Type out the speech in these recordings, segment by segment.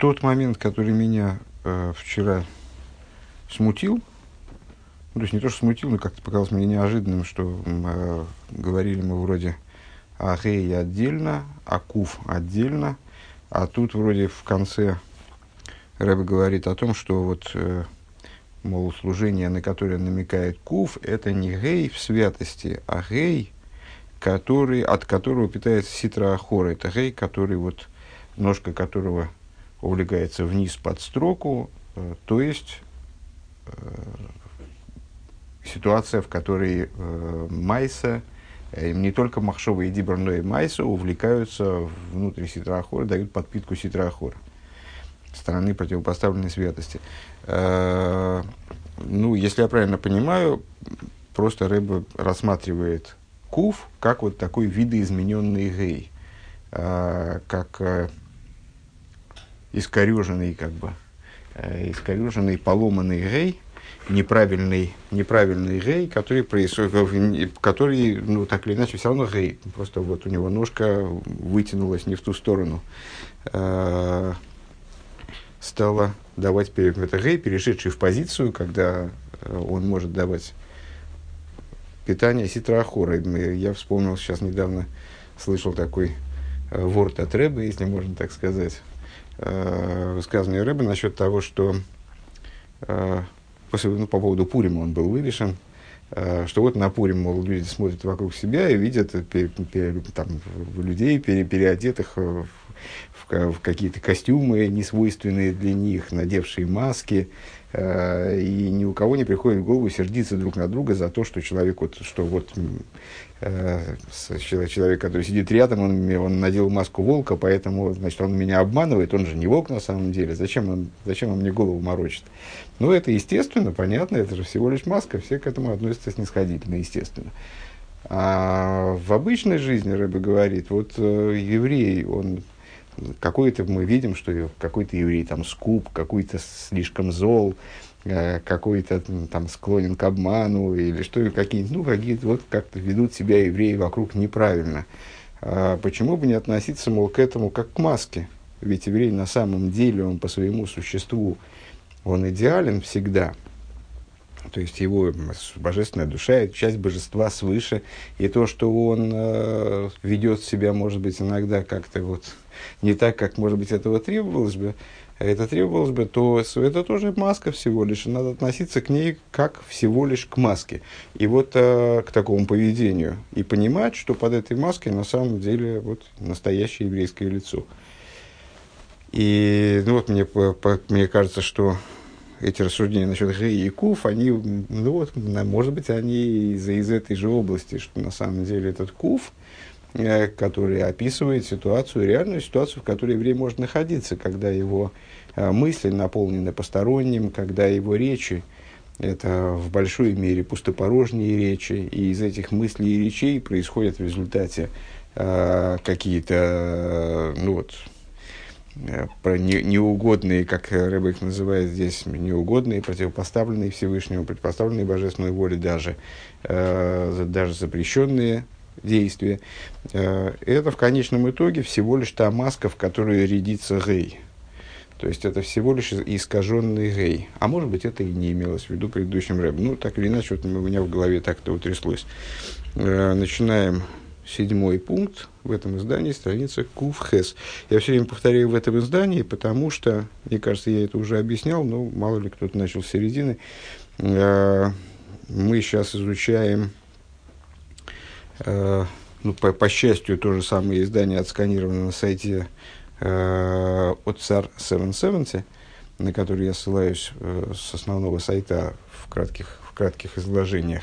тот момент, который меня э, вчера смутил, ну, то есть не то, что смутил, но как-то показалось мне неожиданным, что э, говорили мы вроде о Гей отдельно, о Куф отдельно, а тут вроде в конце Рэбе говорит о том, что вот, э, мол, служение, на которое намекает Куф, это не Гей в святости, а Гей, который, от которого питается ситра Ахора. Это Гей, который вот, ножка которого увлекается вниз под строку, э, то есть э, ситуация, в которой э, Майса, не только Махшова и Дибр, но и Майса увлекаются внутрь Ситрахора, дают подпитку Ситрахора, стороны противопоставленной святости. Ну, если я правильно понимаю, просто Рэбе рассматривает Кув как вот такой видоизмененный гей, как искореженный, как бы, э, искореженный, поломанный гей, неправильный, неправильный гей, который, происходит, который, ну, так или иначе, все равно гей. Просто вот у него ножка вытянулась не в ту сторону. Э, стала давать, это гей, перешедший в позицию, когда э, он может давать питание ситрахора. Я вспомнил сейчас недавно, слышал такой ворд от Рэба, если можно так сказать, э, высказывание Рэба насчет того, что э, после, ну, по поводу Пурима он был вывешен, э, что вот на Пурим, мол, люди смотрят вокруг себя и видят пер, пер, там, людей, пере, переодетых в, в, в какие-то костюмы, несвойственные для них, надевшие маски, э, и ни у кого не приходит в голову сердиться друг на друга за то, что человек, вот, что вот Э, человек, который сидит рядом, он, он надел маску волка, поэтому, значит, он меня обманывает, он же не волк на самом деле, зачем он, зачем он мне голову морочит? Ну, это естественно, понятно, это же всего лишь маска, все к этому относятся снисходительно, естественно. А в обычной жизни, Рэбе говорит, вот э, еврей, он какой-то, мы видим, что какой-то еврей там скуп, какой-то слишком зол, Э, какой-то там склонен к обману или что какие-то, ну, какие-то вот как-то ведут себя евреи вокруг неправильно. А почему бы не относиться, мол, к этому как к маске? Ведь еврей на самом деле, он по своему существу, он идеален всегда. То есть его божественная душа – часть божества свыше. И то, что он э, ведет себя, может быть, иногда как-то вот не так, как, может быть, этого требовалось бы, это требовалось бы, то это тоже маска всего лишь, надо относиться к ней как всего лишь к маске. И вот э, к такому поведению. И понимать, что под этой маской на самом деле вот настоящее еврейское лицо. И ну, вот мне, по, по, мне кажется, что эти рассуждения насчет Куф, они, ну вот, может быть, они из, из этой же области, что на самом деле этот Куф, э, который описывает ситуацию, реальную ситуацию, в которой еврей может находиться, когда его мысли наполнены посторонним, когда его речи это в большой мере пустопорожние речи, и из этих мыслей и речей происходят в результате э, какие-то, э, ну вот, э, про не, неугодные, как Рэб их называет здесь, неугодные, противопоставленные Всевышнему, противопоставленные Божественной воле даже, э, даже запрещенные действия. Э, это в конечном итоге всего лишь та маска, в которой рядится гей. То есть это всего лишь искаженный гей. А может быть, это и не имелось в виду предыдущим рэб. Ну, так или иначе, вот у меня в голове так-то утряслось. Э, начинаем седьмой пункт в этом издании, страница Кувхес. Я все время повторяю в этом издании, потому что, мне кажется, я это уже объяснял, но мало ли кто-то начал с середины. Э, мы сейчас изучаем, э, ну, по, по счастью, то же самое издание отсканировано на сайте от SAR 770, на который я ссылаюсь э, с основного сайта в кратких, в кратких изложениях.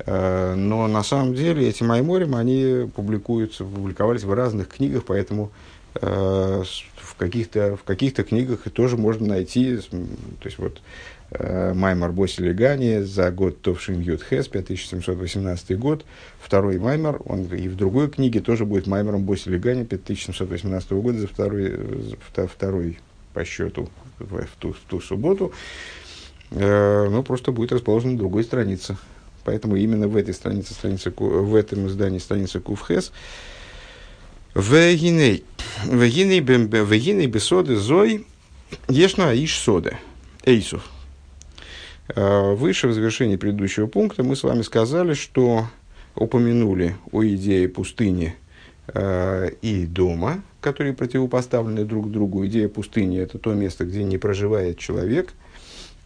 Э, но на самом деле эти майморим, они публикуются, публиковались в разных книгах, поэтому э, в каких-то в каких-то книгах тоже можно найти, то есть вот Маймар Боси Гани за год Товшин Ют Хес, 5718 год. Второй Маймар, он и в другой книге тоже будет Маймаром Боси Гани 5718 года за второй, за второй по счету в, в, ту, в ту субботу. Э, ну, просто будет расположен на другой странице. Поэтому именно в этой странице, странице в этом издании страница Кувхес, Вегиней, вегиней бесоды зой, Ешна Иш Соде, Эйсов. Э, выше в завершении предыдущего пункта мы с вами сказали, что упомянули о идее пустыни э, и дома, которые противопоставлены друг другу. Идея пустыни – это то место, где не проживает человек.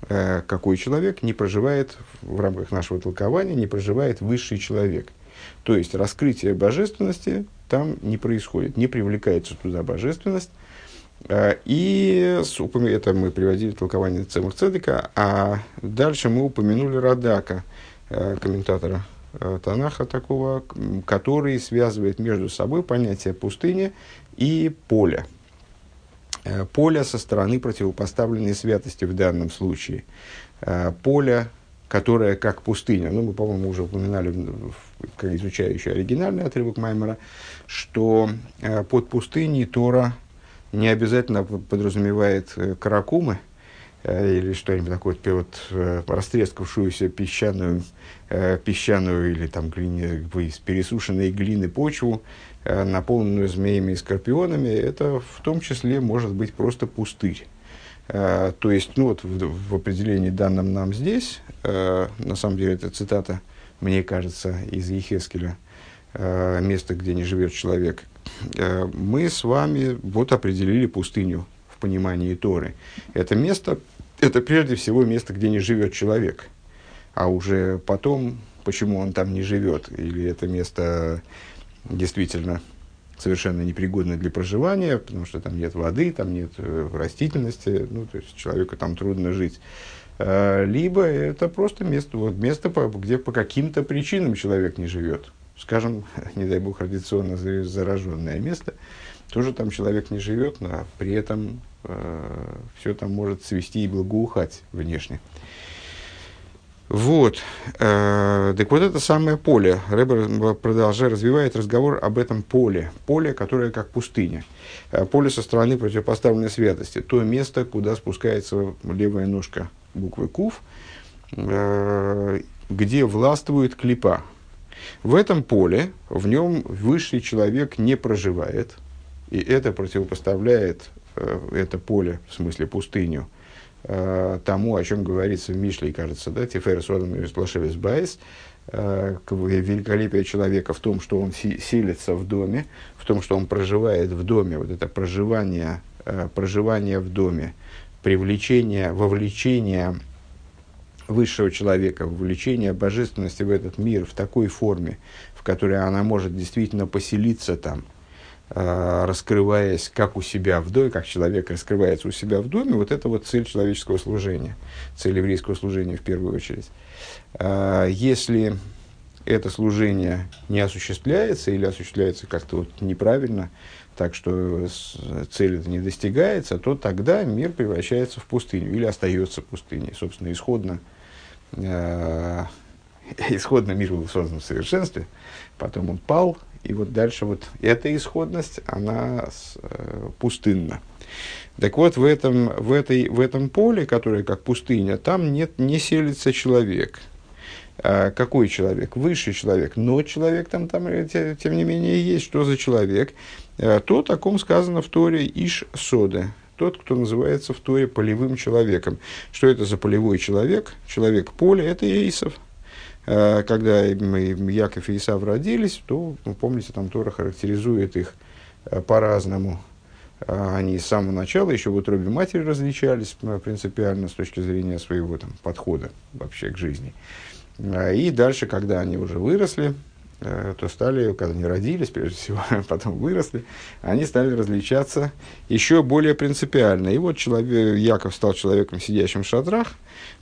Э, какой человек не проживает, в рамках нашего толкования, не проживает высший человек. То есть раскрытие божественности там не происходит, не привлекается туда божественность, и это мы приводили толкование Цемах Цедека, а дальше мы упомянули Радака, э, комментатора э, Танаха такого, который связывает между собой понятие пустыни и поля. Поле со стороны противопоставленной святости в данном случае. Поле, которое как пустыня. Ну, мы, по-моему, уже упоминали, как изучающий оригинальный отрывок Маймера, что под пустыней Тора не обязательно подразумевает э, каракумы э, или что-нибудь такое, вот, э, растрескавшуюся песчаную, песчаную или там глине, из пересушенной глины почву, наполненную змеями и скорпионами, это в том числе может быть просто пустырь. То есть, ну вот в, в определении данном нам здесь, на самом деле это цитата, мне кажется, из Ехескеля, место, где не живет человек, мы с вами вот определили пустыню в понимании Торы. Это место, это прежде всего место, где не живет человек. А уже потом, почему он там не живет, или это место действительно совершенно непригодно для проживания, потому что там нет воды, там нет э, растительности, ну, то есть человеку там трудно жить. Э, либо это просто место, вот место, где по каким-то причинам человек не живет скажем, не дай бог, радиационно зараженное место, тоже там человек не живет, но при этом э, все там может свести и благоухать внешне. Вот. Э, так вот это самое поле. Рэбер продолжает, развивает разговор об этом поле. Поле, которое как пустыня. Э, поле со стороны противопоставленной святости. То место, куда спускается левая ножка буквы Кув, э, где властвует клипа. В этом поле, в нем высший человек не проживает, и это противопоставляет э, это поле, в смысле пустыню, э, тому, о чем говорится в Мишле, кажется, да, Тифер Содом и Сплашевис Байс, э, великолепие человека в том, что он си- селится в доме, в том, что он проживает в доме, вот это проживание, э, проживание в доме, привлечение, вовлечение высшего человека, вовлечение божественности в этот мир в такой форме, в которой она может действительно поселиться там, э, раскрываясь как у себя в доме, как человек раскрывается у себя в доме, вот это вот цель человеческого служения, цель еврейского служения в первую очередь. Э, если это служение не осуществляется или осуществляется как-то вот неправильно, так что цель это не достигается, то тогда мир превращается в пустыню или остается пустыней. Собственно, исходно э, исходно мир был создан в совершенстве, потом он пал, и вот дальше вот эта исходность, она э, пустынна. Так вот, в этом, в, этой, в этом поле, которое как пустыня, там нет, не селится человек. А какой человек? Высший человек. Но человек там, там тем, тем не менее, есть. Что за человек? А, то, о ком сказано в Торе Иш Сода тот, кто называется в Торе полевым человеком. Что это за полевой человек? Человек поля – это Исов. А, когда Яков и Исав родились, то, вы помните, там Тора характеризует их по-разному. А, они с самого начала еще в утробе матери различались принципиально с точки зрения своего там, подхода вообще к жизни. И дальше, когда они уже выросли, Э, то стали, когда они родились, прежде всего, потом выросли, они стали различаться еще более принципиально. И вот человек, Яков стал человеком, сидящим в шатрах,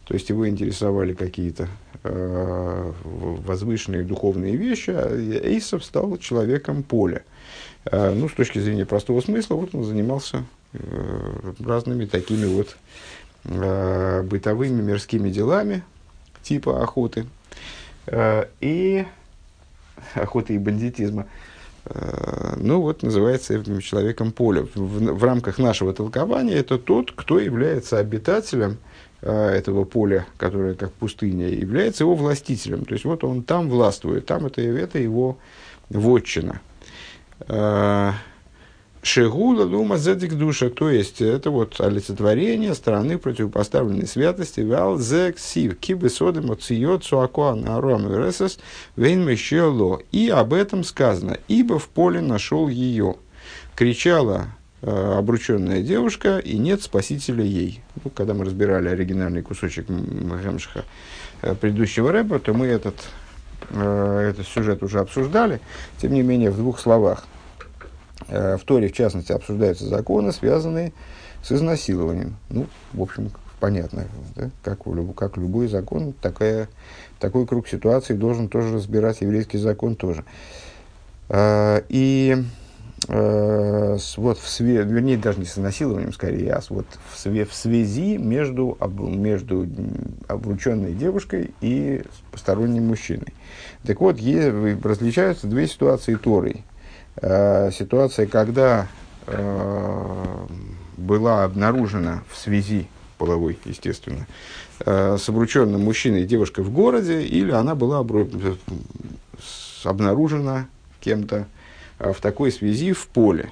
то есть его интересовали какие-то э, возвышенные духовные вещи, а Эйсов стал человеком поля. Э, ну, с точки зрения простого смысла, вот он занимался э, разными такими вот э, бытовыми мирскими делами, типа охоты. Э, и охоты и бандитизма. Э, ну вот, называется человеком поля. В, в рамках нашего толкования это тот, кто является обитателем э, этого поля, которое как пустыня, является его властителем. То есть вот он там властвует, там это, это его вотчина. Шегула лума зедик душа, то есть это вот олицетворение стороны противопоставленной святости вал зек сив кибы соды моциот суакуан аром вересес вейн мещело. И об этом сказано, ибо в поле нашел ее. Кричала э, обрученная девушка, и нет спасителя ей. Ну, когда мы разбирали оригинальный кусочек Гемшиха э, предыдущего рэпа, то мы этот, э, этот сюжет уже обсуждали. Тем не менее, в двух словах – в Торе, в частности, обсуждаются законы, связанные с изнасилованием. Ну, в общем, понятно, да? как, как любой закон, такая, такой круг ситуаций должен тоже разбирать еврейский закон тоже. А, и а, вот в све, вернее, даже не с изнасилованием, скорее, а вот в, све, в связи между, между обрученной девушкой и посторонним мужчиной. Так вот, е, различаются две ситуации Торой. Э, ситуация, когда э, была обнаружена в связи половой, естественно, э, с обрученным мужчиной и девушкой в городе, или она была обнаружена кем-то в такой связи в поле.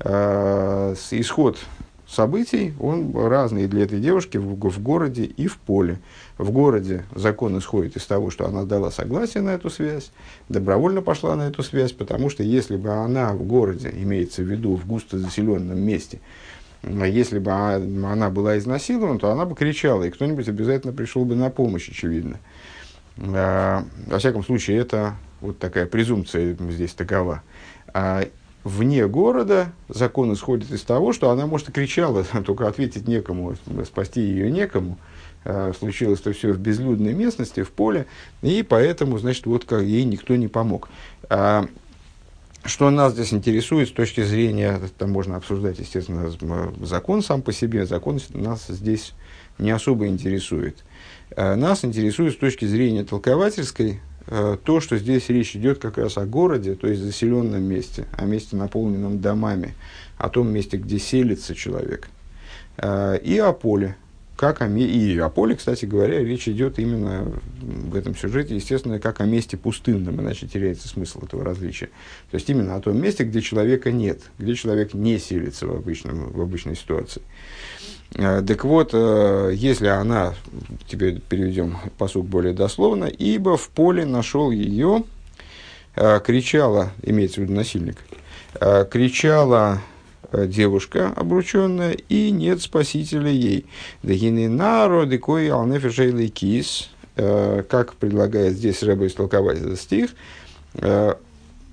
Исход событий, он разный для этой девушки в, в городе и в поле. В городе закон исходит из того, что она дала согласие на эту связь, добровольно пошла на эту связь, потому что если бы она в городе, имеется в виду в густо заселенном месте, если бы она была изнасилована, то она бы кричала, и кто-нибудь обязательно пришел бы на помощь, очевидно. А, во всяком случае, это вот такая презумпция здесь такова. Вне города закон исходит из того, что она, может, и кричала, только ответить некому, спасти ее некому. А, случилось это все в безлюдной местности, в поле, и поэтому, значит, вот как ей никто не помог. А, что нас здесь интересует с точки зрения, там можно обсуждать, естественно, закон сам по себе, закон нас здесь не особо интересует. А, нас интересует с точки зрения толковательской то, что здесь речь идет как раз о городе, то есть заселенном месте, о месте, наполненном домами, о том месте, где селится человек, э, и о поле. Как о, и о поле, кстати говоря, речь идет именно в этом сюжете, естественно, как о месте пустынном, иначе теряется смысл этого различия. То есть именно о том месте, где человека нет, где человек не селится в, обычном, в обычной ситуации. Э, так вот, э, если она, теперь переведем посуд более дословно, ибо в поле нашел ее, э, кричала, имеется в виду насильник, кричала девушка обрученная, и нет спасителя ей. Дагининaro декой алнефешейлый кис, как предлагает здесь Рэба истолковать этот стих,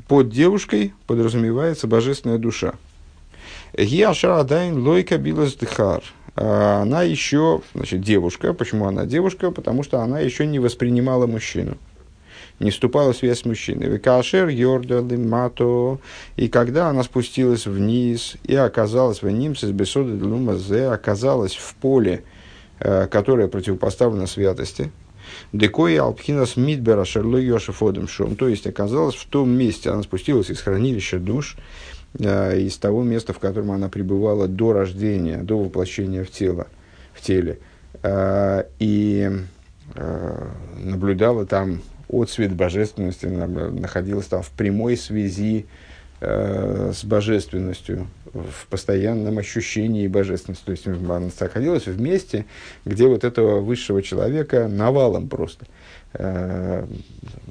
под девушкой подразумевается божественная душа. Гиашара дайн лойка билас дхар. А, она еще, значит, девушка. Почему она девушка? Потому что она еще не воспринимала мужчину. Не вступала в связь с мужчиной. Викашер йордали мато. И когда она спустилась вниз и оказалась в нимсе с бесода делумазе, оказалась в поле, э, которое противопоставлено святости, Декои Алпхинас Мидбера Шерло Йошефодем Шом. То есть оказалась в том месте, она спустилась из хранилища душ, из того места, в котором она пребывала до рождения, до воплощения в тело, в теле, э, и э, наблюдала там отцвет божественности, находилась там в прямой связи с божественностью, в постоянном ощущении божественности. То есть она находилась в месте, где вот этого высшего человека навалом просто – Э,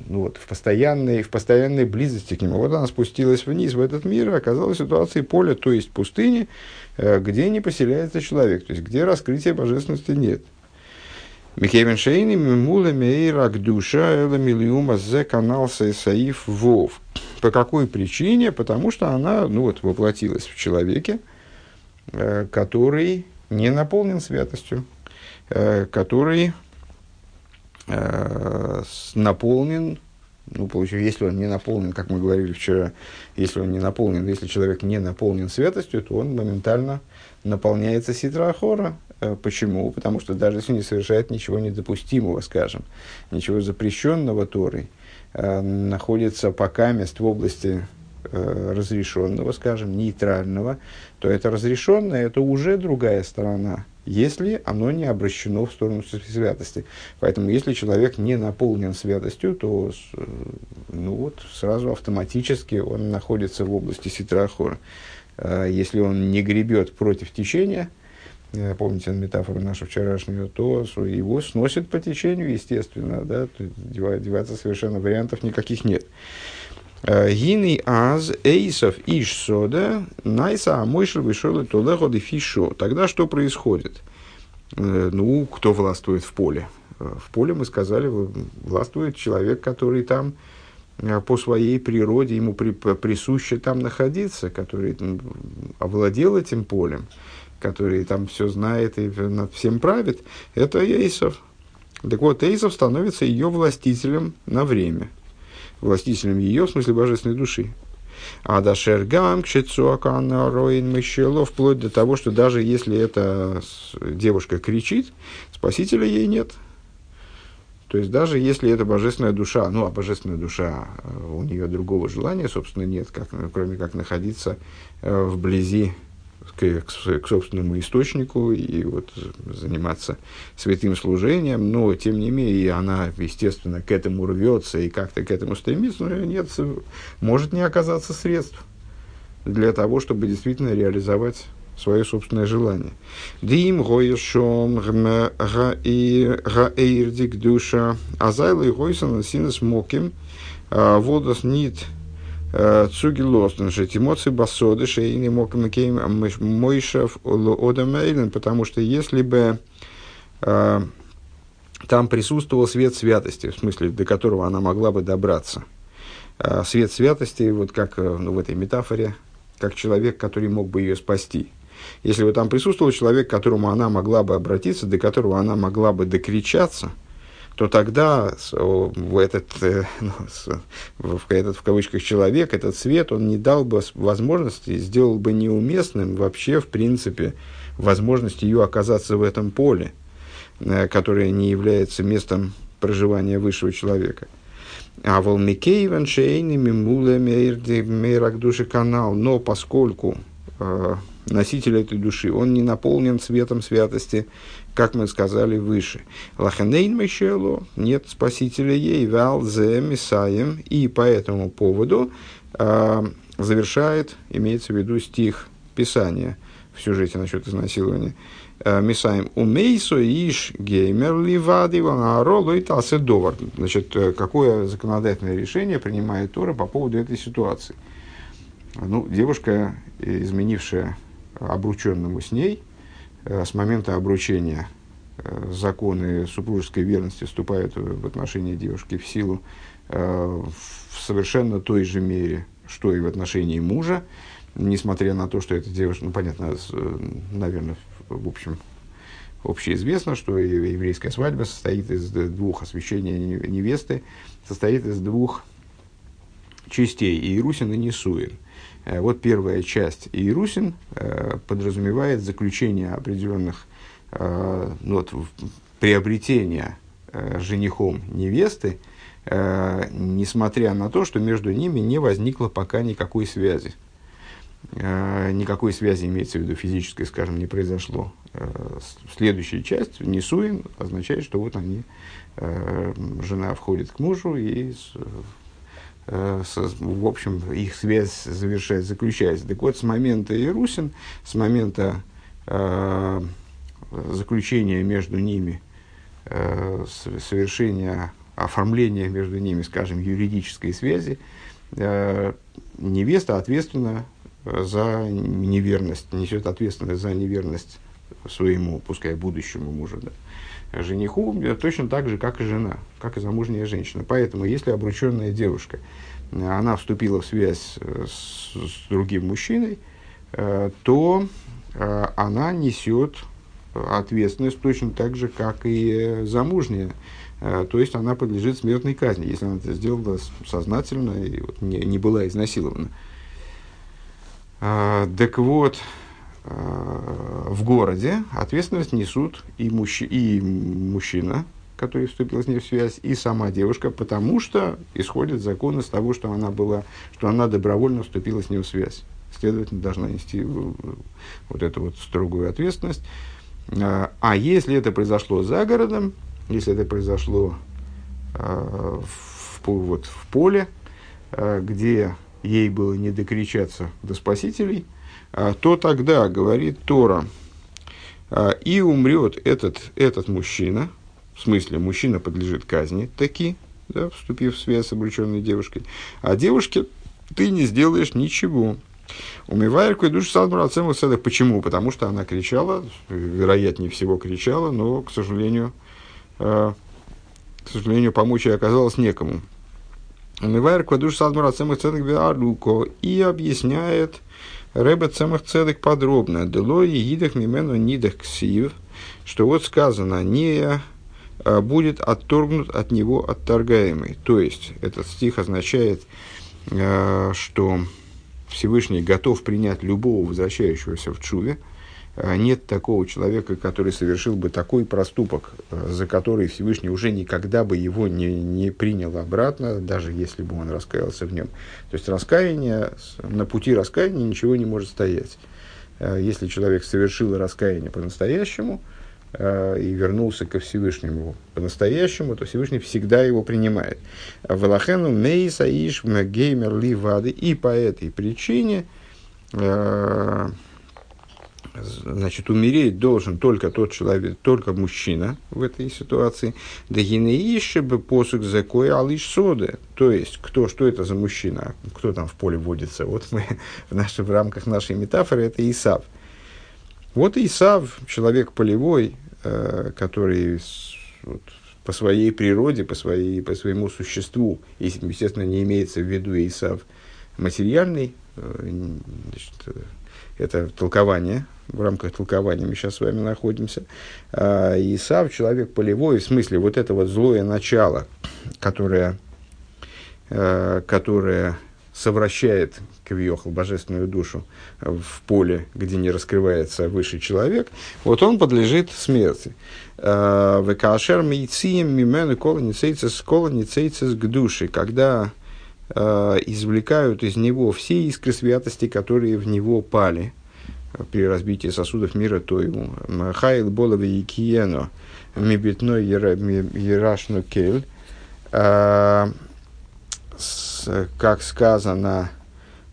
ну, вот, в, постоянной, в постоянной близости к нему. Вот она спустилась вниз в этот мир и оказалась в ситуации поля, то есть пустыни, э, где не поселяется человек, то есть где раскрытия божественности нет. Михевен Шейни Мимула Мейрак Душа Эла Милиума Зе канал Саиф Вов. По какой причине? Потому что она ну вот, воплотилась в человеке, э, который не наполнен святостью, который наполнен, ну, получается, если он не наполнен, как мы говорили вчера, если он не наполнен, если человек не наполнен святостью, то он моментально наполняется ситрахора. Э, почему? Потому что даже если не совершает ничего недопустимого, скажем, ничего запрещенного Торой, э, находится пока мест в области э, разрешенного, скажем, нейтрального, то это разрешенное, это уже другая сторона если оно не обращено в сторону святости. Поэтому, если человек не наполнен святостью, то ну вот, сразу автоматически он находится в области ситрахора. если он не гребет против течения, помните метафору нашу вчерашнюю, то его сносит по течению, естественно, да, деваться совершенно вариантов никаких нет. Гины аз эйсов иш сода найса амойшер вышел и толеходы фишо. Тогда что происходит? Ну, кто властвует в поле? В поле, мы сказали, властвует человек, который там по своей природе, ему при, присуще там находиться, который овладел этим полем, который там все знает и над всем правит, это Эйсов. Так вот, Эйсов становится ее властителем на время – властителем ее, в смысле божественной души. А до Шергам, Кшицуакана, Роин, Мыщело, вплоть до того, что даже если эта девушка кричит, спасителя ей нет. То есть даже если это божественная душа, ну а божественная душа, э, у нее другого желания, собственно, нет, как, кроме как находиться э, вблизи к, к, собственному источнику и вот заниматься святым служением, но тем не менее она, естественно, к этому рвется и как-то к этому стремится, но нет, может не оказаться средств для того, чтобы действительно реализовать свое собственное желание. Дим гойшом гаэйрдик душа азайлы гойсан синес моким а, водос нит Цуги лостен эмоции басоды шейни мог мойшев одамейлен, потому что если бы э, там присутствовал свет святости, в смысле, до которого она могла бы добраться. Э, свет святости, вот как э, ну, в этой метафоре, как человек, который мог бы ее спасти. Если бы там присутствовал человек, к которому она могла бы обратиться, до которого она могла бы докричаться – то тогда этот, э, ну, этот, в кавычках, человек, этот свет, он не дал бы возможности, сделал бы неуместным вообще, в принципе, возможность ее оказаться в этом поле, э, которое не является местом проживания высшего человека. А волмикейвен шейни мимуле мейрак души канал. Но поскольку э, носитель этой души, он не наполнен светом святости, как мы сказали выше. Лаханейн Мишелу, нет спасителя ей, вал зе мисаем, и по этому поводу э, завершает, имеется в виду стих Писания в сюжете насчет изнасилования. А, Мисаем умейсо иш геймер ливади ванаролу и довар. Значит, э, какое законодательное решение принимает Тора по поводу этой ситуации? Ну, девушка, изменившая обрученному с ней, Э, с момента обручения э, законы супружеской верности вступают в отношении девушки в силу э, в совершенно той же мере, что и в отношении мужа, несмотря на то, что эта девушка, ну, понятно, наверное, в общем, общеизвестно, что еврейская свадьба состоит из двух освящения невесты, состоит из двух частей, Иерусин и Несуин. Э, вот первая часть Иерусин э, подразумевает заключение определенных, э, ну, вот, приобретения женихом невесты, несмотря на то, что между ними не возникло пока никакой связи. Никакой связи, имеется в виду физической, скажем, не произошло. Следующая часть, Несуин, означает, что вот они, жена входит к мужу и в общем, их связь завершается, заключается. Так вот, с момента Иерусин, с момента э, заключения между ними, э, совершения, оформления между ними, скажем, юридической связи, э, невеста ответственна за неверность, несет ответственность за неверность своему, пускай будущему мужу. Да жениху точно так же, как и жена, как и замужняя женщина. Поэтому, если обрученная девушка, она вступила в связь э, с, с другим мужчиной, э, то э, она несет ответственность точно так же, как и замужняя. То есть она подлежит смертной казни, если она это сделала сознательно и не, не была изнасилована. Так вот, в городе ответственность несут и, мужчи, и мужчина, который вступил с ней в связь, и сама девушка, потому что исходит закон из того, что она была, что она добровольно вступила с ней в связь. Следовательно, должна нести э, вот эту вот строгую ответственность. А, а если это произошло за городом, если это произошло а, в, вот, в поле, где ей было не докричаться до спасителей, то тогда, говорит Тора, и умрет этот, этот мужчина, в смысле, мужчина подлежит казни, таки, да, вступив в связь с обрученной девушкой, а девушке ты не сделаешь ничего. Умывайрку и душу Садмура Ацему Почему? Потому что она кричала, вероятнее всего кричала, но, к сожалению, э, к сожалению, помочь ей оказалось некому. Умывайрку и душу Садмура Ацему Цедек и объясняет Рэбе Цемах Цедек подробно. Делой едах мимену нидах ксив, что вот сказано, не э, будет отторгнут от него отторгаемый. То есть, этот стих означает, э, что Всевышний готов принять любого возвращающегося в Чуве. А нет такого человека, который совершил бы такой проступок, э, за который Всевышний уже никогда бы его не, не принял обратно, даже если бы он раскаялся в нем. То есть раскаяние, на пути раскаяния ничего не может стоять. Э, если человек совершил раскаяние по-настоящему, Э, и вернулся ко Всевышнему по-настоящему, то Всевышний всегда его принимает. Валахену мейса иш геймер ли вады. И по этой причине значит, умереть должен только тот человек, только мужчина в этой ситуации. Да гинеише бы посук закой алиш соды. То есть, кто, что это за мужчина? Кто там в поле водится? Вот мы в, наших, в рамках нашей метафоры, это Исав. Вот Исав, человек полевой, Э, который вот, по своей природе, по, своей, по своему существу, естественно, не имеется в виду Исав материальный, э, значит, э, это толкование, в рамках толкования мы сейчас с вами находимся. А Исав, человек полевой, в смысле вот это вот злое начало, которое, которое совращает Кавиохал, божественную душу, в поле, где не раскрывается высший человек, вот он подлежит смерти. Э, Векашер мейцием мимену колоницейцес колоницейцес к душе, когда э, извлекают из него все искры святости, которые в него пали при разбитии сосудов мира то ему. Хайл болове якиено мибитной ерашну кель. Э, как сказано,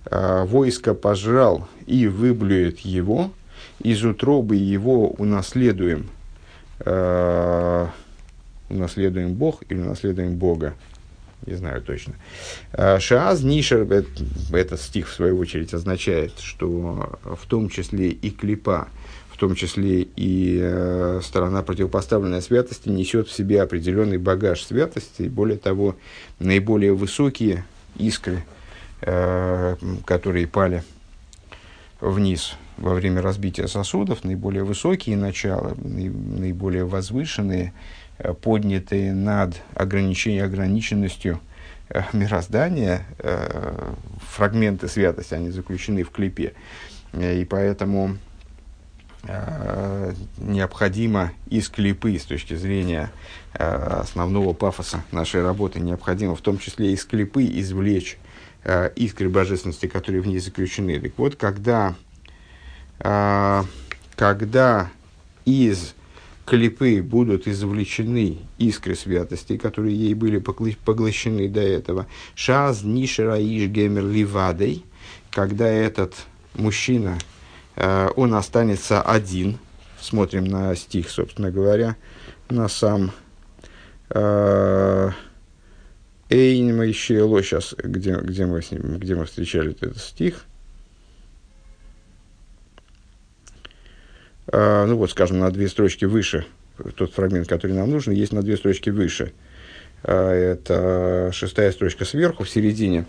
«А, войско пожрал и выблюет его, из утробы его унаследуем, э, унаследуем Бог или унаследуем Бога, не знаю точно. А, Шааз Нишер, этот стих в свою очередь означает, что в том числе и клипа, в том числе и э, сторона противопоставленной святости несет в себе определенный багаж святости, более того, наиболее высокие искры – Э, которые пали вниз во время разбития сосудов, наиболее высокие начала, наиболее возвышенные, поднятые над ограничением, ограниченностью э, мироздания, фрагменты святости, они заключены в клипе. И поэтому необходимо из клипы, с точки зрения основного пафоса нашей работы, необходимо в том числе из клипы извлечь э, искры божественности, которые в ней заключены. Так вот, когда, э, когда из клипы будут извлечены искры святости, которые ей были поглощены до этого, шаз нишера иш гемер ливадей, когда этот мужчина, э, он останется один, смотрим на стих, собственно говоря, на сам э, Эйн Моисеело, сейчас, где, где, мы, ним, где мы встречали этот стих. Ну вот, скажем, на две строчки выше, тот фрагмент, который нам нужен, есть на две строчки выше. А, это шестая строчка сверху, в середине.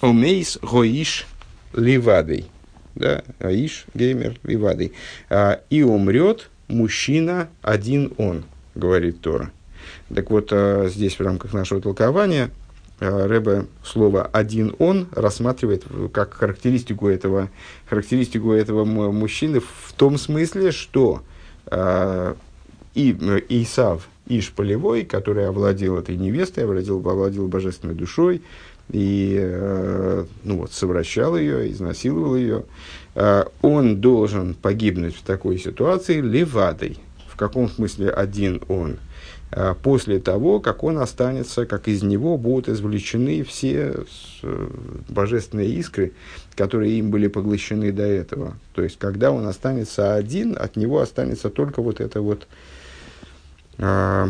Умейс гоиш ливадей. Да, аиш, геймер, ливадей. А, и умрет мужчина один он, говорит Тора. Так вот, здесь в рамках нашего толкования Рэбе слово «один он» рассматривает как характеристику этого, характеристику этого мужчины в том смысле, что э, и, Исав Иш Полевой, который овладел этой невестой, овладел, овладел божественной душой, и ну вот, совращал ее, изнасиловал ее, он должен погибнуть в такой ситуации левадой. В каком смысле один он? Э, после того, как он останется, как из него будут извлечены все э, божественные искры, которые им были поглощены до этого. То есть, когда он останется один, от него останется только вот эта вот э,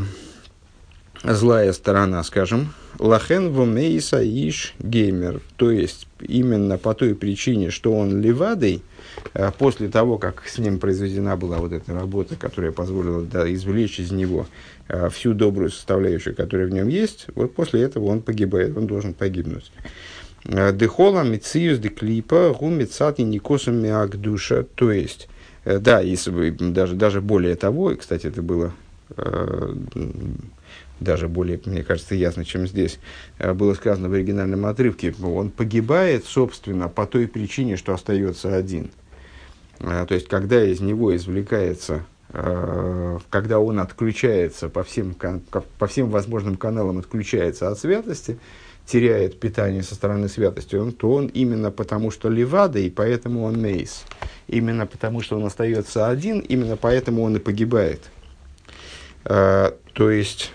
злая сторона, скажем, Лахен вумейса иш геймер. То есть, именно по той причине, что он левадой, после того, как с ним произведена была вот эта работа, которая позволила да, извлечь из него э, всю добрую составляющую, которая в нем есть, вот после этого он погибает, он должен погибнуть. Э, Дехола мициус деклипа гумицати никосом душа. То есть, да, если даже, даже более того, и, кстати, это было даже более, мне кажется, ясно, чем здесь э, было сказано в оригинальном отрывке, он погибает, собственно, по той причине, что остается один. Э, то есть, когда из него извлекается, э, когда он отключается по всем, по всем возможным каналам, отключается от святости, теряет питание со стороны святости, он, то он именно потому, что левада, и поэтому он мейс. Именно потому, что он остается один, именно поэтому он и погибает. То есть,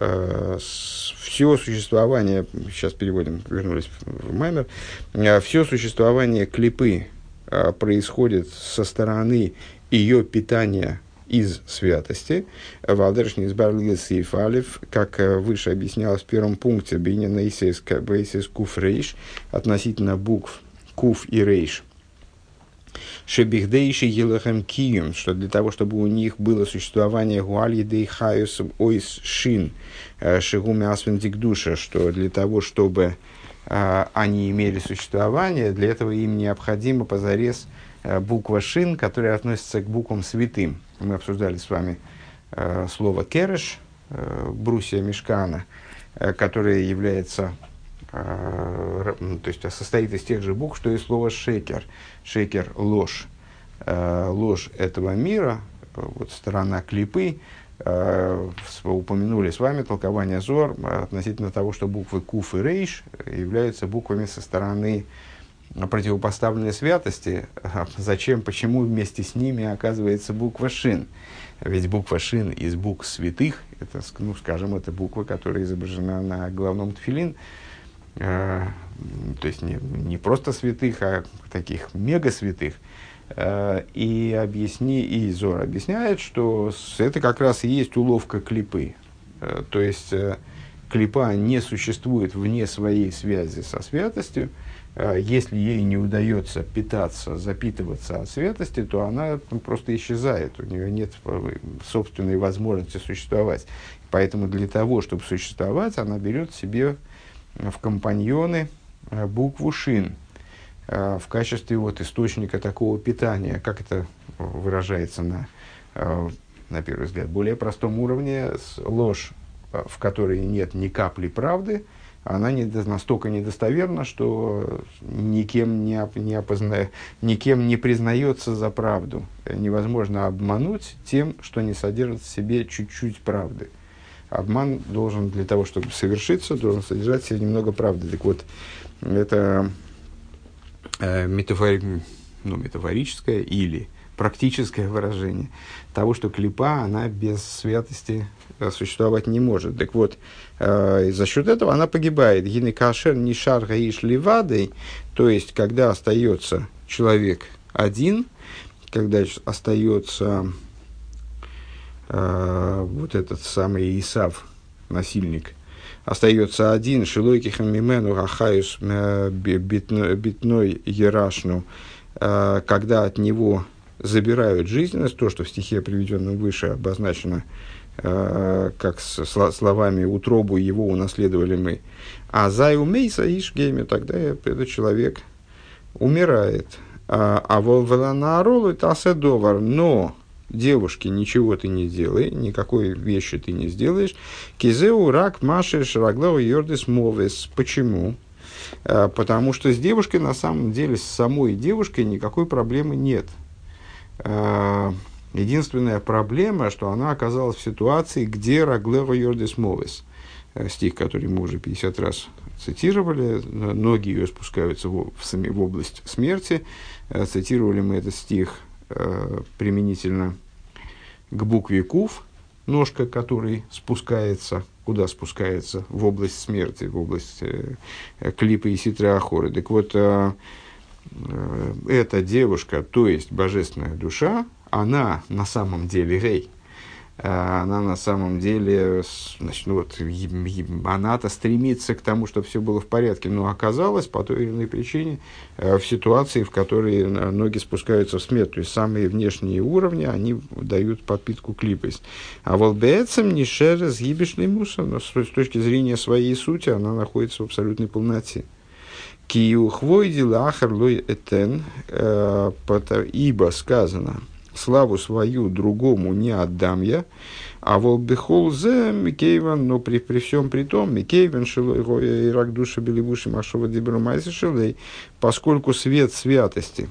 э, все существование, сейчас переводим, вернулись в Маймер, э, все существование клипы происходит со стороны ее питания из святости. Валдершни из Барлигас и Фалев, как э, выше объяснялось в первом пункте, Бейнина Исес Куф Рейш, относительно букв Куф и Рейш, Шебихдейши Елахем Кием, что для того, чтобы у них было существование Гуальидей Хаюс Ойс Шин, э, Шигуми Асвендик Душа, что для того, чтобы э, они имели существование, для этого им необходимо позарез э, буква Шин, которая относится к буквам святым. Мы обсуждали с вами слово Кереш, брусья Мешкана, которое является то есть состоит из тех же букв, что и слово шекер шекер – ложь, ложь этого мира, вот сторона клипы, упомянули с вами толкование Зор относительно того, что буквы Куф и Рейш являются буквами со стороны противопоставленной святости. Зачем, почему вместе с ними оказывается буква Шин? Ведь буква Шин из букв святых, это, ну, скажем, это буква, которая изображена на главном тфилин, Э, то есть не, не просто святых, а таких мега святых. Э, и объясни, и Зор объясняет, что это как раз и есть уловка клипы. Э, то есть клипа не существует вне своей связи со святостью. Если ей не удается питаться, запитываться от святости, то она просто исчезает, у нее нет собственной возможности существовать. Поэтому для того, чтобы существовать, она берет себе в компаньоны э, букву «шин» э, в качестве вот источника такого питания. Как это выражается на, э, на первый взгляд, более простом уровне, ложь, в которой нет ни капли правды, она не, настолько недостоверна, что никем не, не, опозна, никем не признается за правду. Невозможно обмануть тем, что не содержит в себе чуть-чуть правды обман должен для того, чтобы совершиться, должен содержать в себе немного правды. Так вот, это э, метафори, ну, метафорическое или практическое выражение того, что клипа, она без святости э, существовать не может. Так вот, э, за счет этого она погибает. Гинекашер нишар гаиш ливадой, то есть, когда остается человек один, когда остается э, вот этот самый Исав, насильник, остается один, Шилойки Хамимену Рахаюс э, Битной Ерашну, э, когда от него забирают жизненность, то, что в стихе, приведенном выше, обозначено э, как с словами «утробу его унаследовали мы». А «зай умейса ишгейме» тогда этот человек умирает. А, а волвеланааролу таседовар, но девушке ничего ты не делай, никакой вещи ты не сделаешь. Кизеу рак маши шараглау йордис мовес. Почему? А, потому что с девушкой, на самом деле, с самой девушкой никакой проблемы нет. А, единственная проблема, что она оказалась в ситуации, где Раглева Йордис Мовес, э, стих, который мы уже 50 раз цитировали, ноги ее спускаются в, в, в область смерти. Цитировали мы этот стих применительно к букве Кув, ножка, который спускается, куда спускается? В область смерти, в область э, клипа и ситры Ахоры. Так вот, э, э, эта девушка, то есть божественная душа, она на самом деле рей – она на самом деле, значит, ну вот, она-то стремится к тому, чтобы все было в порядке, но оказалось по той или иной причине э, в ситуации, в которой ноги спускаются в смерть, то есть самые внешние уровни, они дают подпитку клипость. А волбецем не шерез гибишный муса, но с точки зрения своей сути она находится в абсолютной полноте. Кию хвойди лахар лой этен, э, ибо сказано – славу свою другому не отдам я, а волбехол зе Микейван, но при, при всем при том, Микейван шилой и рак душа беливуши машова дебрумайся шилей, поскольку свет святости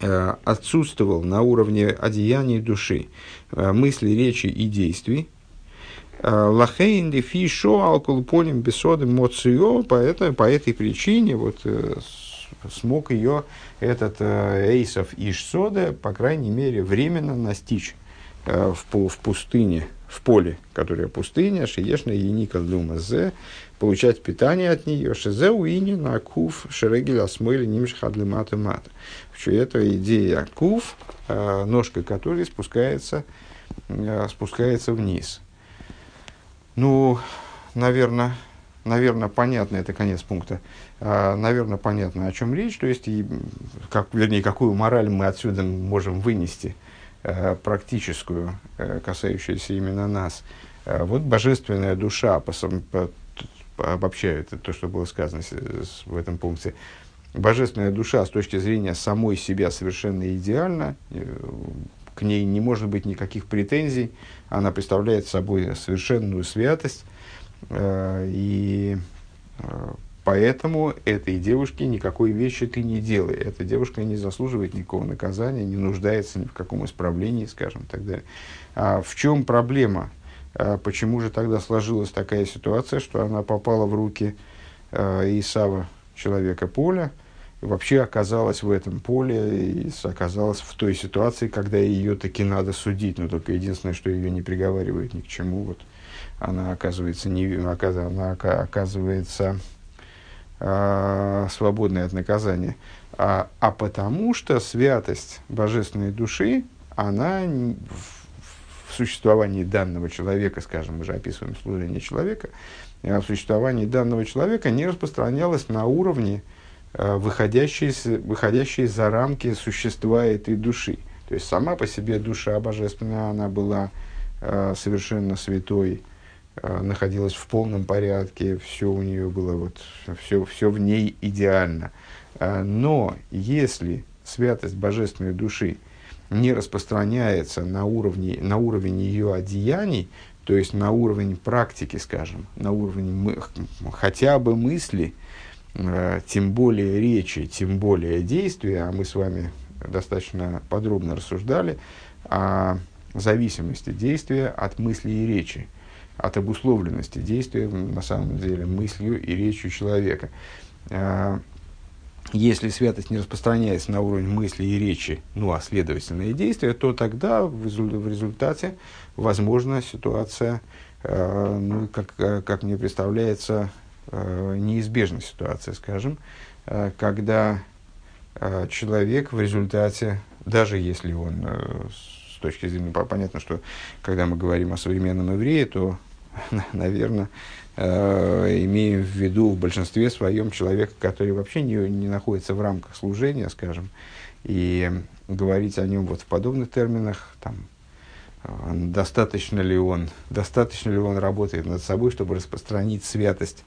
э, отсутствовал на уровне одеяний души, э, мысли, речи и действий, э, Лахейн дефи шо алкоголь бесодым моцио, по, этой, по этой причине вот, э, смог ее этот Эйсов Ишсода, по крайней мере, временно настичь э, в, в пустыне, в поле, которое пустыня, шиешна еника дума зе, получать питание от нее, шезе уини на куф шерегель осмыли нимш хадлимата мата. Что это идея куф, э, ножка которой спускается, э, спускается вниз. Ну, наверное, наверное, понятно, это конец пункта, а, наверное, понятно, о чем речь, то есть, и, как, вернее, какую мораль мы отсюда можем вынести, э, практическую, э, касающуюся именно нас. Вот божественная душа, по, по, обобщаю это, то, что было сказано в этом пункте, божественная душа с точки зрения самой себя совершенно идеальна, к ней не может быть никаких претензий, она представляет собой совершенную святость, и э, поэтому этой девушке никакой вещи ты не делай. Эта девушка не заслуживает никакого наказания, не нуждается ни в каком исправлении, скажем, так далее. А в чем проблема? А почему же тогда сложилась такая ситуация, что она попала в руки э, Исава, человека поля, вообще оказалась в этом поле и оказалась в той ситуации, когда ее таки надо судить, но только единственное, что ее не приговаривает ни к чему. Вот она оказывается, не, она оказывается э, свободной от наказания. А, а потому что святость божественной души, она в, в существовании данного человека, скажем, мы же описываем служение человека, а в существовании данного человека не распространялась на уровне, э, выходящие, выходящие за рамки существа этой души. То есть сама по себе душа божественная, она была э, совершенно святой, находилась в полном порядке, все у нее было, вот, все, все в ней идеально. Э, но если святость божественной души не распространяется на, уровне, на уровень ее одеяний, то есть на уровень практики, скажем, на уровень мы, хотя бы мысли, э, тем более речи, тем более действия, а мы с вами достаточно подробно рассуждали о зависимости действия от мысли и речи от обусловленности действия, на самом деле, мыслью и речью человека. А, если святость не распространяется на уровень мысли и речи, ну а следовательно и действия, то тогда в результате возможна ситуация, а, ну, как, как мне представляется, а, неизбежная ситуация, скажем, когда человек в результате, даже если он точки зрения, понятно, что когда мы говорим о современном еврее, то, наверное, э, имеем в виду в большинстве своем человека, который вообще не, не находится в рамках служения, скажем, и говорить о нем вот в подобных терминах, там, э, достаточно ли он, достаточно ли он работает над собой, чтобы распространить святость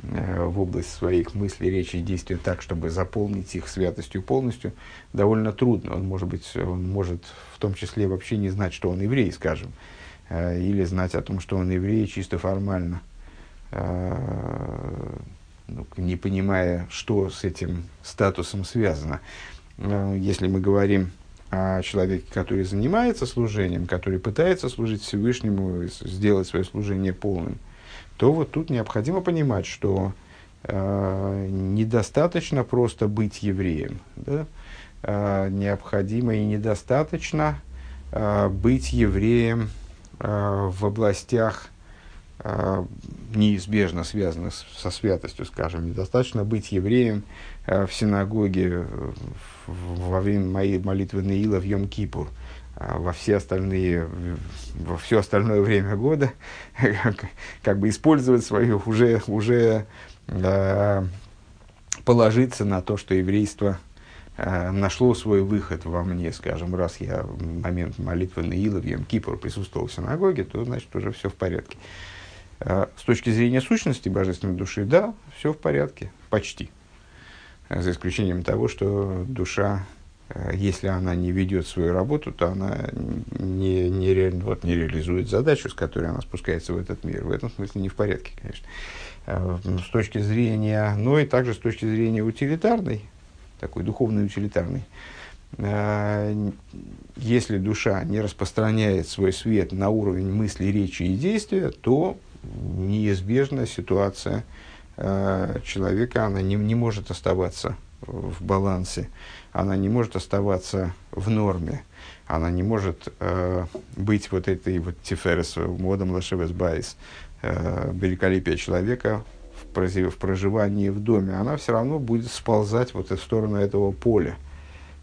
Э, в область своих мыслей, речи и действий так, чтобы заполнить их святостью полностью, довольно трудно. Он может быть, он может в том числе вообще не знать, что он еврей, скажем, или знать о том, что он еврей чисто формально, э, ну, не понимая, что с этим статусом связано. Если мы говорим о человеке, который занимается служением, который пытается служить Всевышнему, сделать свое служение полным – то вот тут необходимо понимать, что э, недостаточно просто быть евреем. Да? Э, необходимо и недостаточно э, быть евреем в областях, неизбежно связанных со святостью, скажем, недостаточно быть евреем в синагоге во время моей молитвы Наила в Йом-Кипур – во все остальные, во все остальное время года, как, бы использовать свое, уже, уже э, положиться на то, что еврейство э, нашло свой выход во мне, скажем, раз я в момент молитвы на Ила в Йом Кипр присутствовал в синагоге, то значит уже все в порядке. Э, с точки зрения сущности божественной души, да, все в порядке, почти. За исключением того, что душа Э, если она не ведет свою работу, то она не, не, ре, вот, не реализует задачу, с которой она спускается в этот мир. В этом смысле не в порядке, конечно. Э, с точки зрения, но и также с точки зрения утилитарной, такой духовной утилитарной, э, если душа не распространяет свой свет на уровень мысли, речи и действия, то неизбежна ситуация человека, она не, не может оставаться в балансе она не может оставаться в норме, она не может э, быть вот этой вот תפארת אדם לשבת בית, э, великолепия человека в, проживании в доме, она все равно будет сползать вот в сторону этого поля,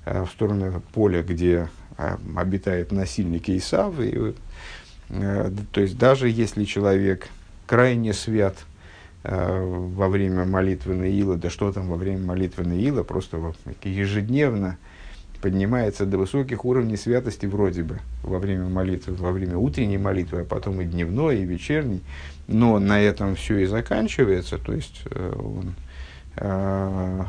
э, в сторону поля, где э, обитает насильник Исав. И, э, то есть даже если человек крайне свят – во время молитвы на Ила, да что там во время молитвы на Ила, просто ежедневно поднимается до высоких уровней святости вроде бы во время молитвы, во время утренней молитвы, а потом и дневной, и вечерней. Но на этом все и заканчивается, то есть э, он э,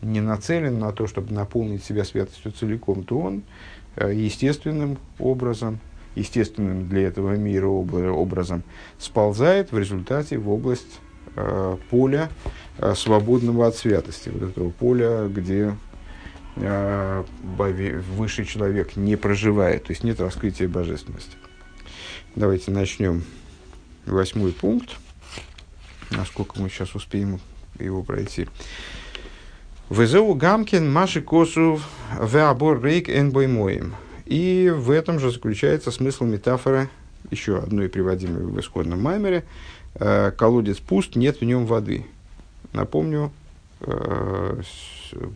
не нацелен на то, чтобы наполнить себя святостью целиком, то он э, естественным образом, естественным для этого мира образом сползает в результате в область э, поля э, свободного от святости, вот этого поля, где э, высший человек не проживает, то есть нет раскрытия божественности. Давайте начнем восьмой пункт. Насколько мы сейчас успеем его пройти. Везеу Гамкин Маши Косу Веабор Рейк Энбоймоем. И в этом же заключается смысл метафоры, еще одной приводимой в исходном маймере – Э, колодец пуст, нет в нем воды. Напомню, э,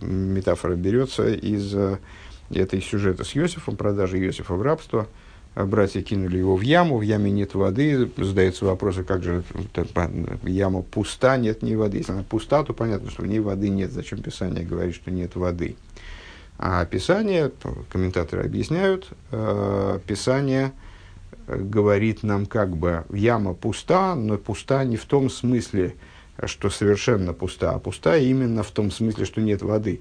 метафора берется из э, этой сюжета с Иосифом, продажи Иосифа в рабство. Братья кинули его в яму, в яме нет воды. Задается вопрос, а как же яма пуста, нет ни воды. Если она пуста, то понятно, что в ней воды нет. Зачем Писание говорит, что нет воды? А Писание, комментаторы объясняют, Писание – говорит нам как бы яма пуста, но пуста не в том смысле, что совершенно пуста, а пуста именно в том смысле, что нет воды.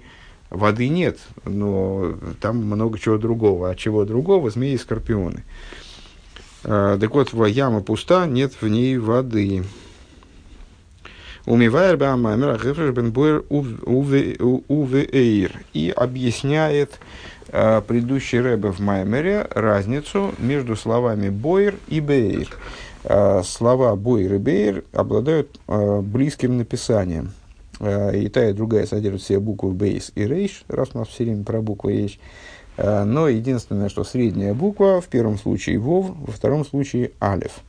Воды нет, но там много чего другого. А чего другого? Змеи и скорпионы. А, так вот, яма пуста, нет в ней воды. Умивайр бен И объясняет э, предыдущий Рэбе в Маймере разницу между словами «бойр» и «бейр». Э, слова «бойр» и «бейр» обладают близким написанием. Э, и та, и другая содержат все буквы «бейс» и «рейш», раз у нас все время про буквы речь. Э, но единственное, что средняя буква в первом случае «вов», во втором случае «алев».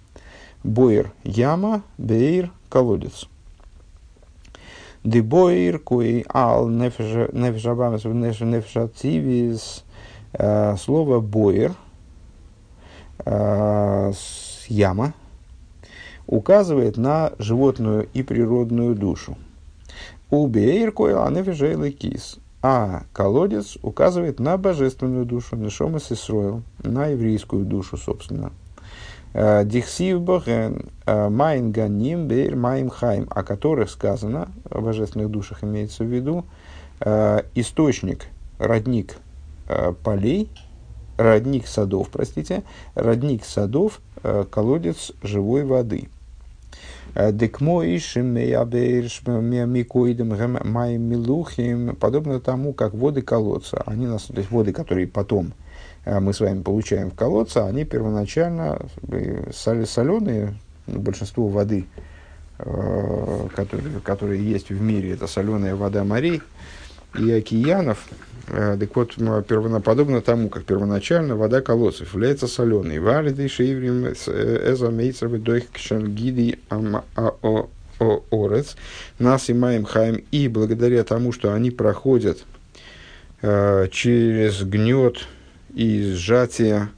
«Бойр» – яма, «бейр» – колодец. דבור קאי על נפש הבהמית ונפש הטבעית. Э, слово э, яма, указывает на животную и природную душу. ובאר קאי על הנפש האלקית. А колодец указывает на божественную душу, נשמת ישראל, на еврейскую душу, собственно. Э, דכתיב בהן э, מעין גנים באר מים חיים, о которых сказано, в божественных душах имеется в виду, э, источник, родник полей, родник садов, простите, родник садов, колодец живой воды. Милухим, подобно тому, как воды колодца, они нас, то есть воды, которые потом а мы с вами получаем в колодце, они первоначально соленые, ну, большинство воды, э, которые, которые есть в мире, это соленая вода морей, и океанов. Э, так вот, подобно тому, как первоначально вода колодцев является соленой. Валиды шейврим э, эза мейцервы дойх кшангиди орец, нас и маем хаем, и благодаря тому, что они проходят э, через гнет и сжатие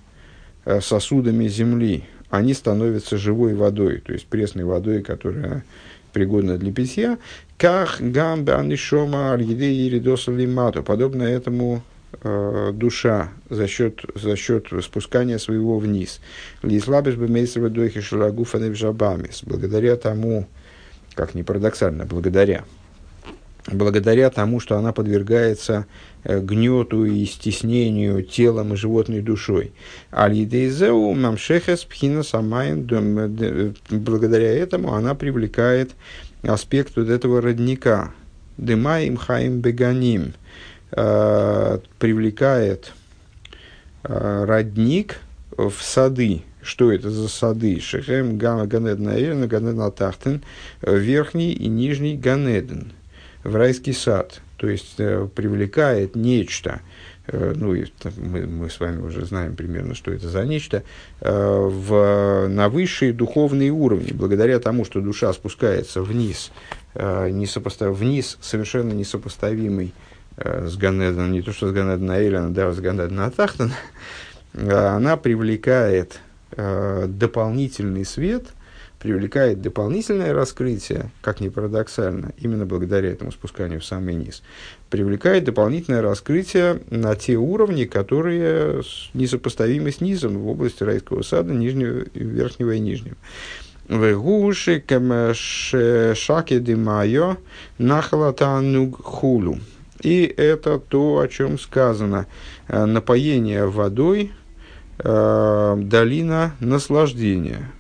сосудами земли, они становятся живой водой, то есть пресной водой, которая пригодна для питья, как гамбе анишома альгиде и лимату, подобно этому э, душа за счет, за счет спускания своего вниз. Лислабиш бы мейсер дойхи шарагуфа жабамис, благодаря тому, как ни парадоксально, благодаря, благодаря тому, что она подвергается э, гнету и стеснению телом и животной душой. Аль-Едейзеу мамшехес пхина самайн, э, благодаря этому она привлекает аспект вот этого родника. Дымаим хаим беганим э, привлекает родник в сады, что это за сады? Шехем Ганеден Аэрен, Ганеден Атахтен, верхний и нижний Ганеден, в райский сад. То есть э, привлекает нечто, ну, и, мы, мы с вами уже знаем примерно, что это за нечто, э, в, на высшие духовные уровни, благодаря тому, что душа спускается вниз, несопостав, вниз совершенно несопоставимый с Ганедом, не то что с Ганедом Аэлен, а даже с Ганедом Атахтен, она привлекает э, дополнительный свет, привлекает дополнительное раскрытие, как ни парадоксально, именно благодаря этому спусканию в самый низ, привлекает дополнительное раскрытие на те уровни, которые несопоставимы с низом в области райского сада, нижнего, верхнего и нижнего. Вегуши шаки димайо нахалатануг хулу. И это то, о чем сказано. Э, напоение водой э, долина наслаждения.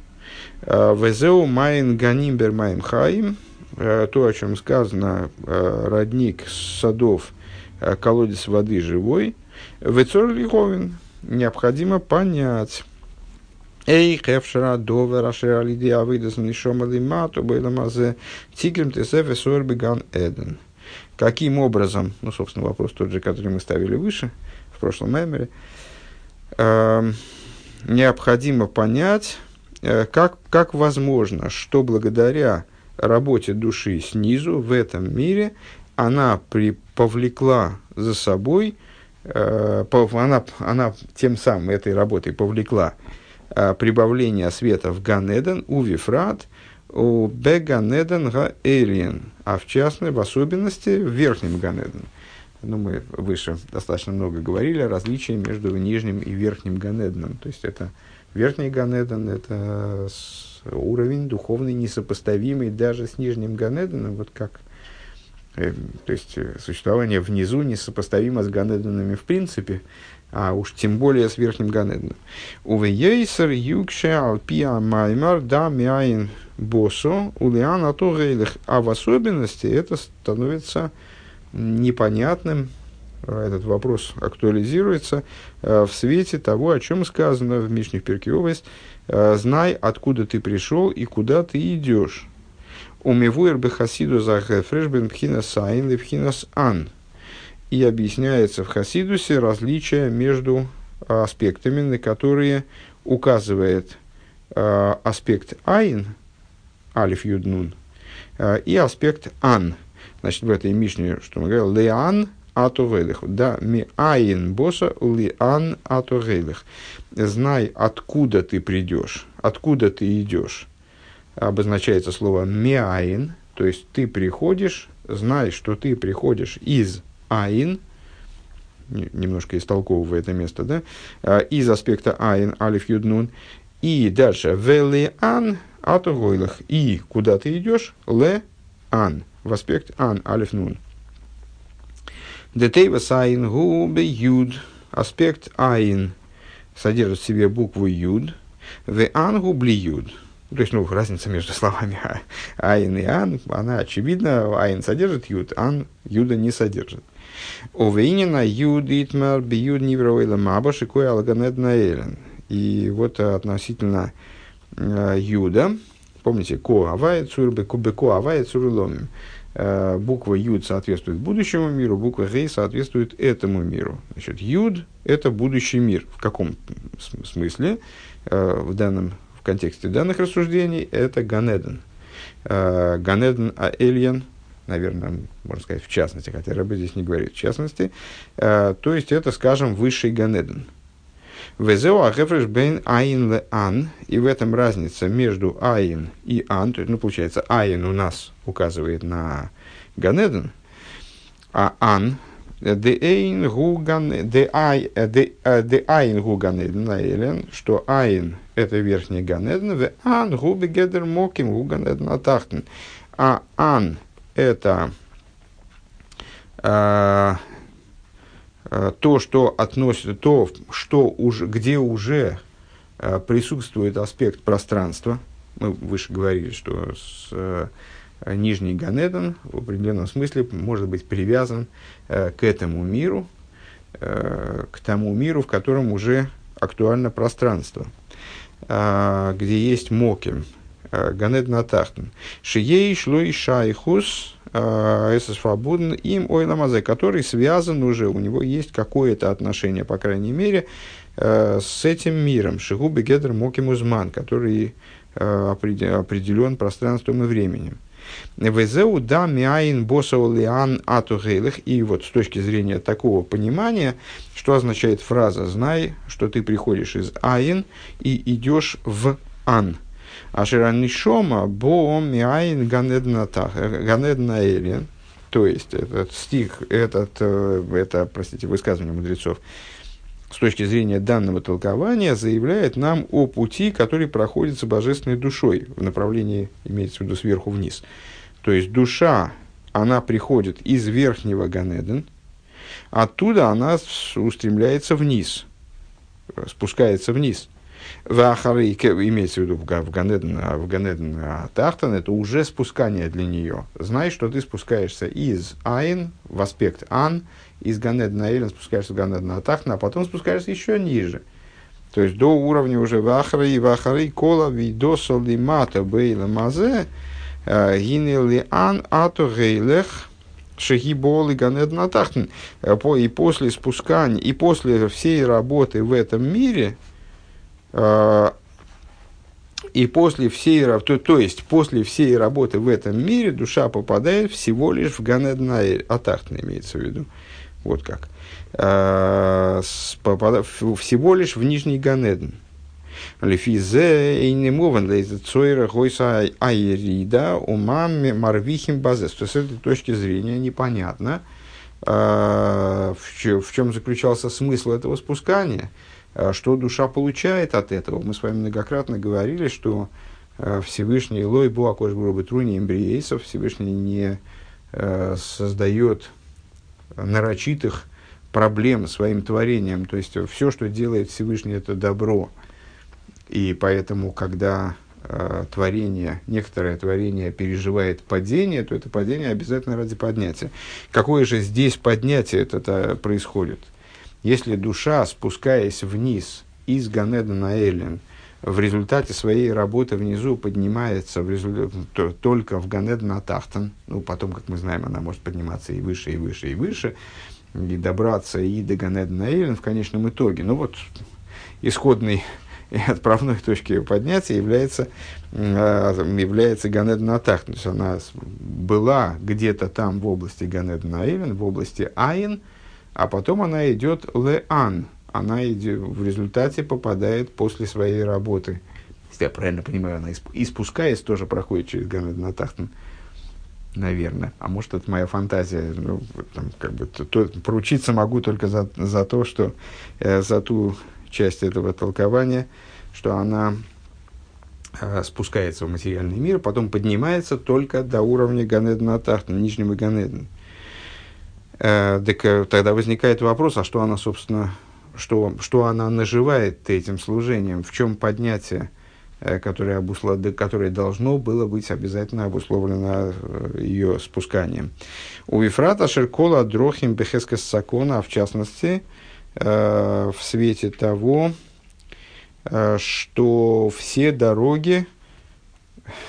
Э, וזהו מעין גנים באר מים חיים, э, то, о чем сказано, э, родник садов, колодец воды живой. וצריך להבין, необходимо понять. איך אפשר הדבר אשר על ידי עבודת הנשמה למטה בעולם הזה תגרום תוספת אור בגן עדן. Каким образом, ну, собственно, вопрос тот же, который мы ставили выше, в прошлом мемере, Эм, необходимо понять, как, как возможно, что благодаря работе души снизу в этом мире она при, повлекла за собой, э, она, она тем самым этой работой повлекла э, прибавление света в Ганеден, у Вифрат, у Беганеден Гаэлиен, а в частности, в особенности в верхнем Ганеден ну, мы выше достаточно много говорили о различии между нижним и верхним Ганедном. То есть это верхний Ганедон, это уровень духовный несопоставимый даже с нижним Ганедоном, вот как э, то есть э, существование внизу несопоставимо с Ганедонами в принципе, а уж тем более с верхним Ганедоном. Увейсер юкше алпия маймар да босо улиана А в особенности это становится непонятным, этот вопрос актуализируется э, в свете того, о чем сказано в Мишних Перкиовость, э, «Знай, откуда ты пришел и куда ты идешь». Умивуэр бехасиду за фрешбен пхинас сайн и пхинас ан. И объясняется в Хасидусе различие между аспектами, на которые указывает э, аспект айн, алиф юднун, и аспект ан – Значит, в этой Мишне, что мы говорим, леан атогейлих. Да, ми айн боса леан атогейлих. Знай, откуда ты придешь, откуда ты идешь. Обозначается слово миаин, то есть ты приходишь, знай, что ты приходишь из айн, немножко истолковывая это место, да, а, из аспекта אין, алиф юд нун, и дальше ולאן אתה הולך, и куда ты идешь, לאן в аспект אן, алиф нун. דתיבת אין הוא ביוד. Аспект אין содержит в себе букву юд. ואן הוא בלי יוד. То есть, ну, разница между словами אין и אן, она очевидна. אין содержит юд, אן юда не содержит. Овейнина юд итмар биюд нивроила маба шикуя алганед наэлен. И вот относительно э, юда, помните, ко авает кубе ко авает цурломим Э, буква Юд соответствует будущему миру, буква Гей соответствует этому миру. Значит, Юд – это будущий мир. В каком смысле? Э, в данном в контексте данных рассуждений это Ганеден. Э, Ганеден Аэльян, наверное, можно сказать в частности, хотя Ребе здесь не говорит в частности. То есть это, скажем, высший גן עדן. וזהו ההפרש בין אין לאן. И в этом разница между אין и אן. То есть, ну, получается, אין у нас указывает на גן עדן, а אן דאין הוא ד ד דאין הוא גן עדן העליון, что אין это верхний גן עדן, ואן הוא בגדר מקום הוא גן עדן התחתון, а ан это Э, то, что относится, то, что уже, где уже э, присутствует аспект пространства, мы выше говорили, что с, э, нижний Ганедон в определенном смысле может быть привязан к этому миру, к тому миру, в котором уже актуально пространство, где есть Моким, Ганед Натахтен. Шией шлой шайхус эсэс свободен им ойламазе, который связан уже, у него есть какое-то отношение, по крайней мере, э, с этим миром. Шигуби Гедер Мокимузман, который э, определен пространством и временем. Везеу да миаин босаулиан атугейлых. И вот с точки зрения такого понимания, что означает фраза «знай, что ты приходишь из аин и идешь в ан». Аширанишома боом миайн ганеднаэлен. То есть, этот стих, этот, э, это, простите, высказывание мудрецов, с точки зрения данного толкования, заявляет нам о пути, который проходит божественной душой в направлении, имеется в виду, сверху вниз. То есть, душа, она приходит из верхнего Ганеден, оттуда она устремляется вниз, спускается вниз. Вахары, имеется в виду в Ганеден, в Ганеден Тахтан, это уже спускание для нее. Знай, что ты спускаешься из Айн в аспект Ан, из Ганедна Эйлен спускаешься в Ганедна Тахтан, а потом спускаешься еще ниже. То есть до уровня уже Вахары и Вахары Кола Видосо Лимата Бейла Мазе э, Гинели Ан Ато Гейлех Шагибол и Ганедна Тахтан. Э, и после спускания, и после всей работы в этом мире – а, и после всей, то, то есть после всей работы в этом мире душа попадает всего лишь в Ганеднайр, Атахтна имеется в виду. Вот как. А, всего лишь в Нижний Ганедн. Лефизе и не лезет цойра гойса айрида умам марвихим базес. То есть с этой точки зрения непонятно, а, в чем заключался смысл этого спускания – а что душа получает от этого? Мы с вами многократно говорили, что э, Всевышний Лой Буакош Бурубатруни Эмбриейсов Всевышний не э, создает нарочитых проблем своим творением. То есть все, что делает Всевышний, это добро. И поэтому, когда э, творение, некоторое творение переживает падение, то это падение обязательно ради поднятия. Какое же здесь поднятие это происходит? Если душа, спускаясь вниз из Ганеда на Эллин, в результате своей работы внизу поднимается в результате, то, только в Ганед на Тахтан, ну, потом, как мы знаем, она может подниматься и выше, и выше, и выше, и добраться и до Ганеда на Эллин в конечном итоге. Ну, вот, исходной и отправной точки поднятия является, э, является Ганед на Тахтан. То есть, она была где-то там в области Ганед на Эллин, в области Айн, а потом она идет леан. Она идет, в результате попадает после своей работы. Если я правильно понимаю, она и спускаясь тоже проходит через Ганед. Наверное. А может, это моя фантазия. Ну, там, как бы, то, то, поручиться могу только за, за то, что э, за ту часть этого толкования, что она э, спускается в материальный мир, потом поднимается только до уровня Ганедна нижнего Ганедна. Так э, тогда возникает вопрос, а что она, собственно, что, что она наживает этим служением, в чем поднятие, э, которое, обуслов... которое должно было быть обязательно обусловлено ее спусканием. У Вифрата Шеркола Дрохим Бехескес Сакона, а в частности, в свете того, что все дороги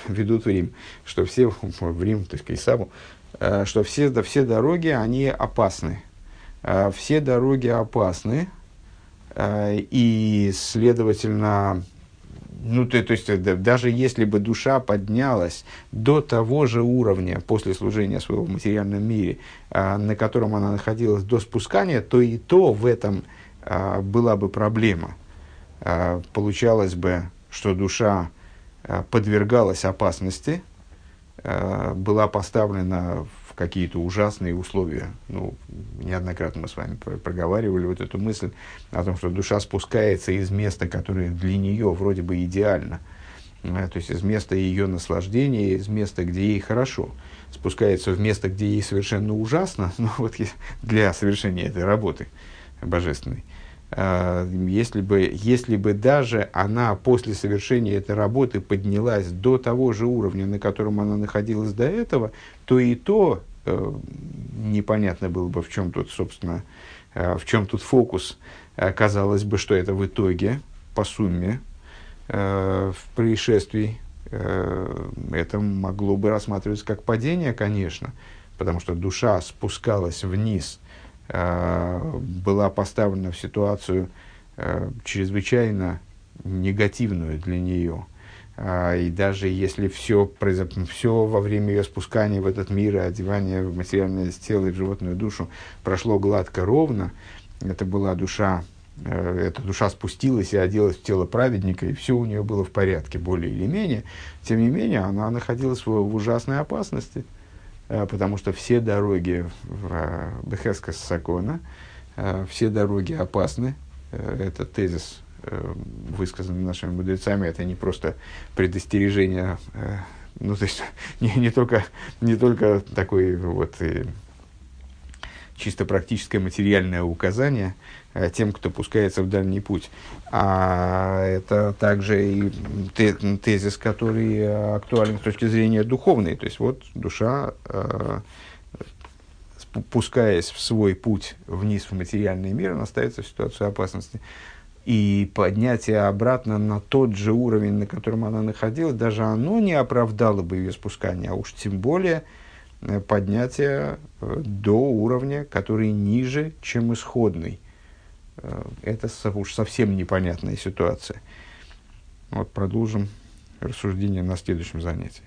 ведут в Рим, что все в Рим, то есть к Исаву, что все, да, все дороги, они опасны. Все дороги опасны, и, следовательно, ну, то, то есть, даже если бы душа поднялась до того же уровня после служения своего в материальном мире, на котором она находилась до спускания, то и то в этом была бы проблема. Получалось бы, что душа подвергалась опасности, была поставлена в какие-то ужасные условия. Ну, неоднократно мы с вами проговаривали вот эту мысль о том, что душа спускается из места, которое для нее вроде бы идеально, то есть из места ее наслаждения, из места, где ей хорошо, спускается в место, где ей совершенно ужасно, ну, вот для совершения этой работы божественной. А, если бы, если бы даже она после совершения этой работы поднялась до того же уровня, на котором она находилась до этого, то и то э, непонятно было бы, в чем тут, собственно, э, в чем тут фокус. Казалось бы, что это в итоге, по сумме, э, в происшествии, э, это могло бы рассматриваться как падение, конечно, потому что душа спускалась вниз – Э, была поставлена в ситуацию э, чрезвычайно негативную для нее. А, и даже если все, все во время ее спускания в этот мир и одевания в материальное тело и в животную душу прошло гладко, ровно, это была душа, э, эта душа спустилась и оделась в тело праведника, и все у нее было в порядке, более или менее, тем не менее, она находилась в, ужасной опасности – Э, потому что все дороги в э, Бехескас Сакона, э, все дороги опасны. Это тезис, высказанный нашими мудрецами, это не просто предостережение, ну, то есть не, не, только, не только такой вот чисто практическое материальное указание э, тем, кто пускается в дальний путь. А это также и тезис, который э, актуален с точки зрения духовной. То есть вот душа, э, пускаясь в свой путь вниз в материальный мир, она ставится в ситуацию опасности. И поднятие обратно на тот же уровень, на котором она находилась, даже оно не оправдало бы ее спускание, а уж тем более – Э, поднятия э, до уровня, который ниже, чем исходный. Э, это уж совсем непонятная ситуация. Вот продолжим рассуждение на следующем занятии.